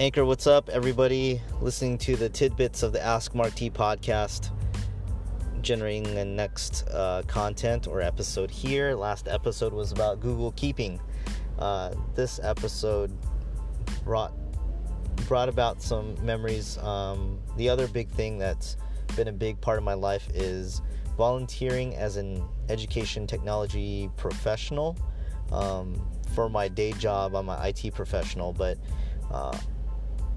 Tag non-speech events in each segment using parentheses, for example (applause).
Anchor, what's up, everybody? Listening to the tidbits of the Ask Mark T podcast, generating the next uh, content or episode here. Last episode was about Google Keeping. Uh, this episode brought brought about some memories. Um, the other big thing that's been a big part of my life is volunteering as an education technology professional. Um, for my day job, I'm an IT professional, but uh,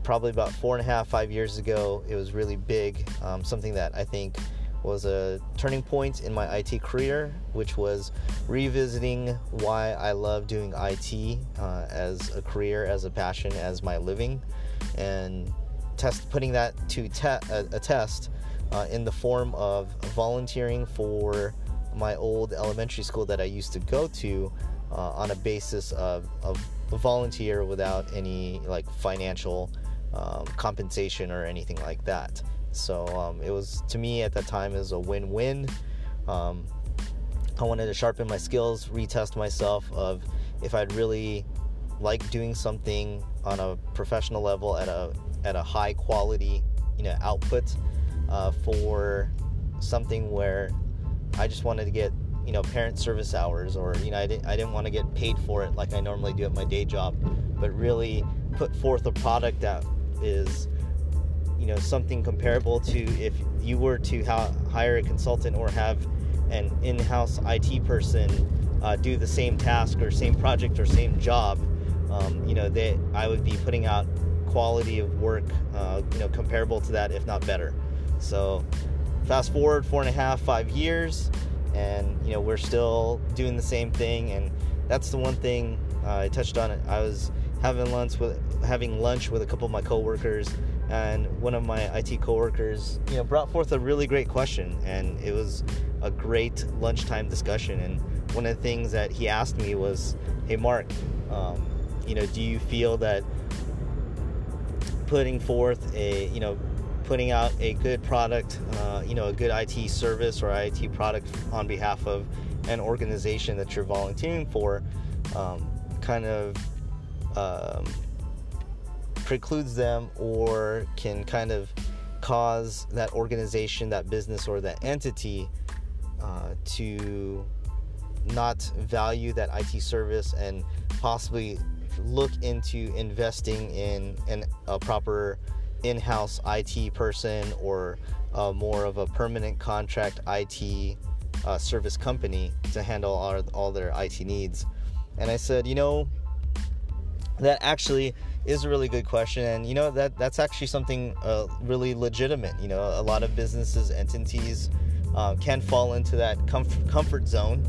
probably about four and a half, five years ago, it was really big. Um, something that I think was a turning point in my IT career, which was revisiting why I love doing IT uh, as a career, as a passion, as my living, and test putting that to te- a, a test uh, in the form of volunteering for my old elementary school that I used to go to uh, on a basis of, of volunteer without any like financial um, compensation or anything like that. So um, it was to me at that time is a win-win. Um, I wanted to sharpen my skills, retest myself of if I'd really like doing something on a professional level at a at a high quality, you know, output uh, for something where I just wanted to get you know parent service hours or you know I didn't I didn't want to get paid for it like I normally do at my day job, but really put forth a product that is you know something comparable to if you were to ha- hire a consultant or have an in-house IT person uh, do the same task or same project or same job. Um, you know, they I would be putting out quality of work, uh, you know, comparable to that, if not better. So, fast forward four and a half, five years, and you know we're still doing the same thing. And that's the one thing uh, I touched on. I was having lunch with having lunch with a couple of my coworkers, and one of my IT coworkers, you know, brought forth a really great question, and it was a great lunchtime discussion. And one of the things that he asked me was, "Hey, Mark, um, you know, do you feel that putting forth a, you know, putting out a good product, uh, you know, a good IT service or IT product on behalf of an organization that you're volunteering for, um, kind of um, precludes them or can kind of cause that organization, that business, or that entity uh, to not value that IT service and possibly look into investing in, in a proper in-house IT person or uh, more of a permanent contract IT uh, service company to handle all, all their IT needs. And I said, you know, that actually is a really good question and you know that that's actually something uh, really legitimate you know a lot of businesses entities uh, can fall into that comf- comfort zone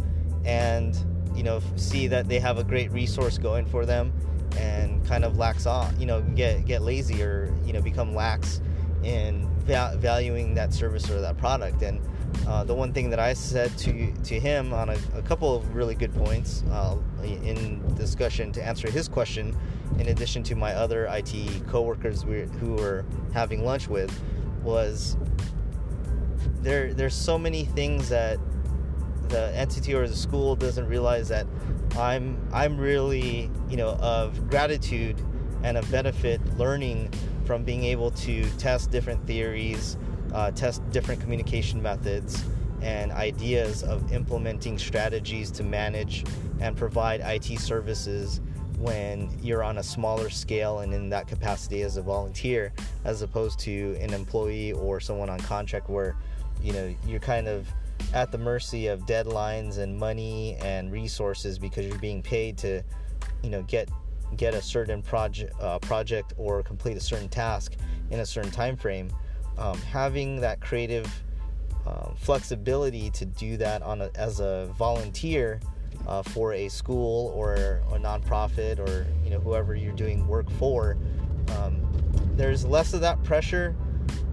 and you know see that they have a great resource going for them and kind of lax off you know get get lazy or you know become lax in va- valuing that service or that product. And uh, the one thing that I said to to him on a, a couple of really good points uh, in discussion to answer his question, in addition to my other IT coworkers who were having lunch with, was there. There's so many things that the entity or the school doesn't realize that I'm I'm really you know of gratitude and a benefit learning from being able to test different theories uh, test different communication methods and ideas of implementing strategies to manage and provide IT services when you're on a smaller scale and in that capacity as a volunteer as opposed to an employee or someone on contract where you know you're kind of at the mercy of deadlines and money and resources because you're being paid to you know get get a certain project uh, project or complete a certain task in a certain time frame um, having that creative um, flexibility to do that on a, as a volunteer uh, for a school or a nonprofit or you know whoever you're doing work for um, there's less of that pressure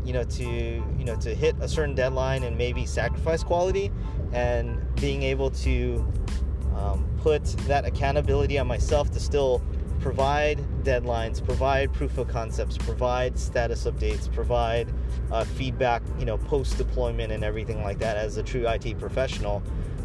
you know to you know to hit a certain deadline and maybe sacrifice quality and being able to um, put that accountability on myself to still provide deadlines, provide proof of concepts, provide status updates, provide uh, feedback, you know, post deployment and everything like that as a true IT professional.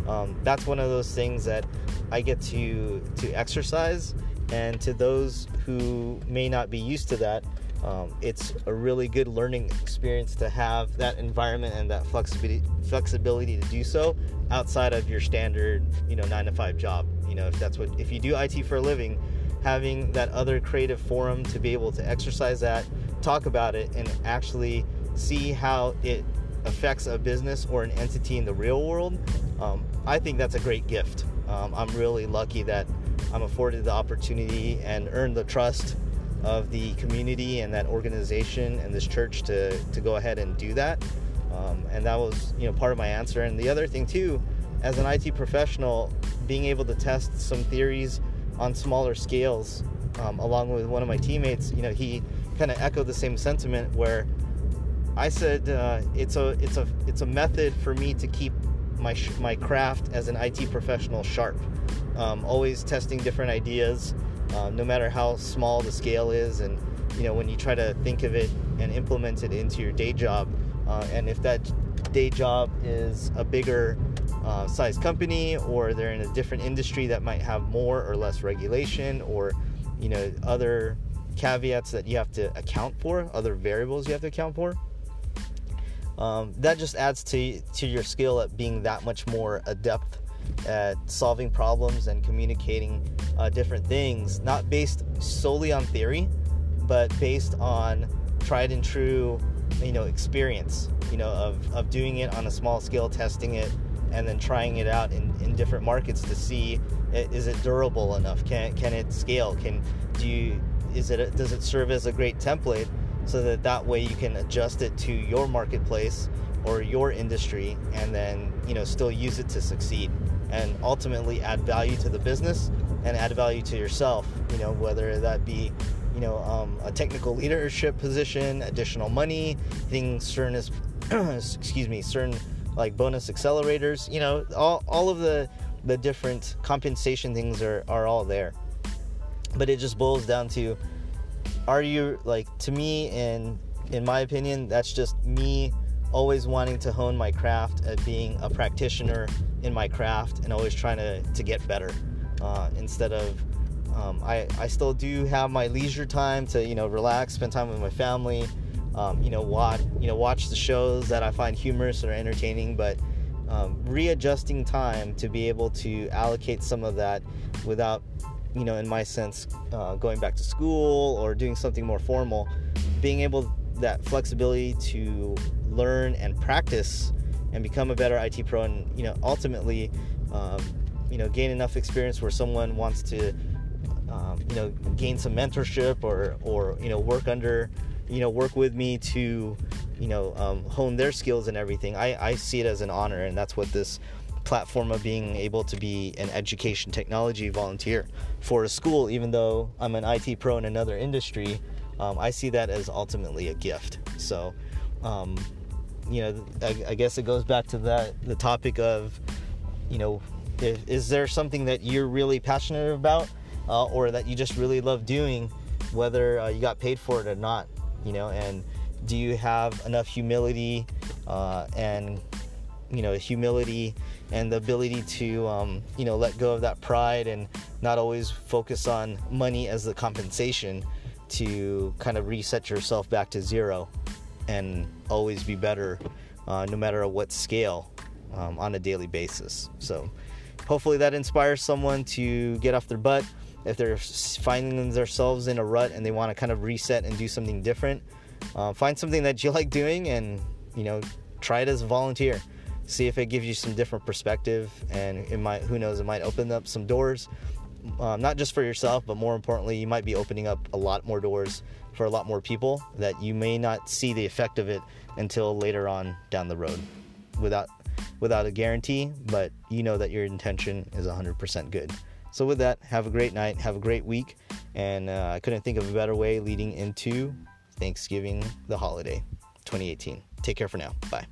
Um, that's one of those things that I get to to exercise And to those who may not be used to that, um, it's a really good learning experience to have that environment and that flexibility flexibility to do so outside of your standard you know nine to five job you know if that's what if you do IT for a living having that other creative forum to be able to exercise that talk about it and actually see how it affects a business or an entity in the real world um, I think that's a great gift um, I'm really lucky that I'm afforded the opportunity and earned the trust of the community and that organization and this church to, to go ahead and do that. Um, and that was you know part of my answer. And the other thing too, as an IT professional, being able to test some theories on smaller scales, um, along with one of my teammates, you know, he kind of echoed the same sentiment where I said uh, it's a it's a it's a method for me to keep my sh- my craft as an IT professional sharp. Um, always testing different ideas, uh, no matter how small the scale is, and you know when you try to think of it and implement it into your day job, uh, and if that day job is a bigger uh, size company or they're in a different industry that might have more or less regulation or you know other caveats that you have to account for, other variables you have to account for. Um, that just adds to to your skill at being that much more adept at solving problems and communicating uh, different things, not based solely on theory, but based on tried and true, you know, experience, you know, of, of doing it on a small scale, testing it, and then trying it out in, in different markets to see is it durable enough? Can, can it scale? Can do you is it a, does it serve as a great template so that that way you can adjust it to your marketplace or your industry and then you know still use it to succeed and ultimately add value to the business and add value to yourself you know whether that be you know um, a technical leadership position additional money things certain (clears throat) excuse me certain like bonus accelerators you know all, all of the the different compensation things are, are all there. But it just boils down to are you like to me and in my opinion that's just me always wanting to hone my craft at being a practitioner in my craft and always trying to, to get better. Uh, instead of um, I, I still do have my leisure time to you know relax spend time with my family um, you know watch you know watch the shows that I find humorous or entertaining but um, readjusting time to be able to allocate some of that without you know in my sense uh, going back to school or doing something more formal being able that flexibility to learn and practice and become a better IT pro and you know ultimately um, you know gain enough experience where someone wants to um, you know gain some mentorship or or you know work under you know work with me to you know um, hone their skills and everything I, I see it as an honor and that's what this platform of being able to be an education technology volunteer for a school even though I'm an IT pro in another industry um, I see that as ultimately a gift. So um, you know, I, I, guess it goes back to that the topic of, you know, if, is there something that you're really passionate about, uh, or that you just really love doing, whether uh, you got paid for it or not, you know, and do you have enough humility uh, and you know humility and the ability to um, you know let go of that pride and not always focus on money as the compensation to kind of reset yourself back to zero and always be better uh, no matter what scale um, on a daily basis. So, hopefully, that inspires someone to get off their butt. If they're finding themselves in a rut and they want to kind of reset and do something different, uh, find something that you (laughs) like doing and you know try it as a volunteer. See if it gives you some different perspective, and it might who knows it might open up some doors, um, not just for yourself, but more importantly, you might be opening up a lot more doors for a lot more people that you may not see the effect of it until later on down the road without without a guarantee but you know that your intention is 100% good so with that have a great night have a great week and uh, i couldn't think of a better way leading into thanksgiving the holiday 2018 take care for now. Bye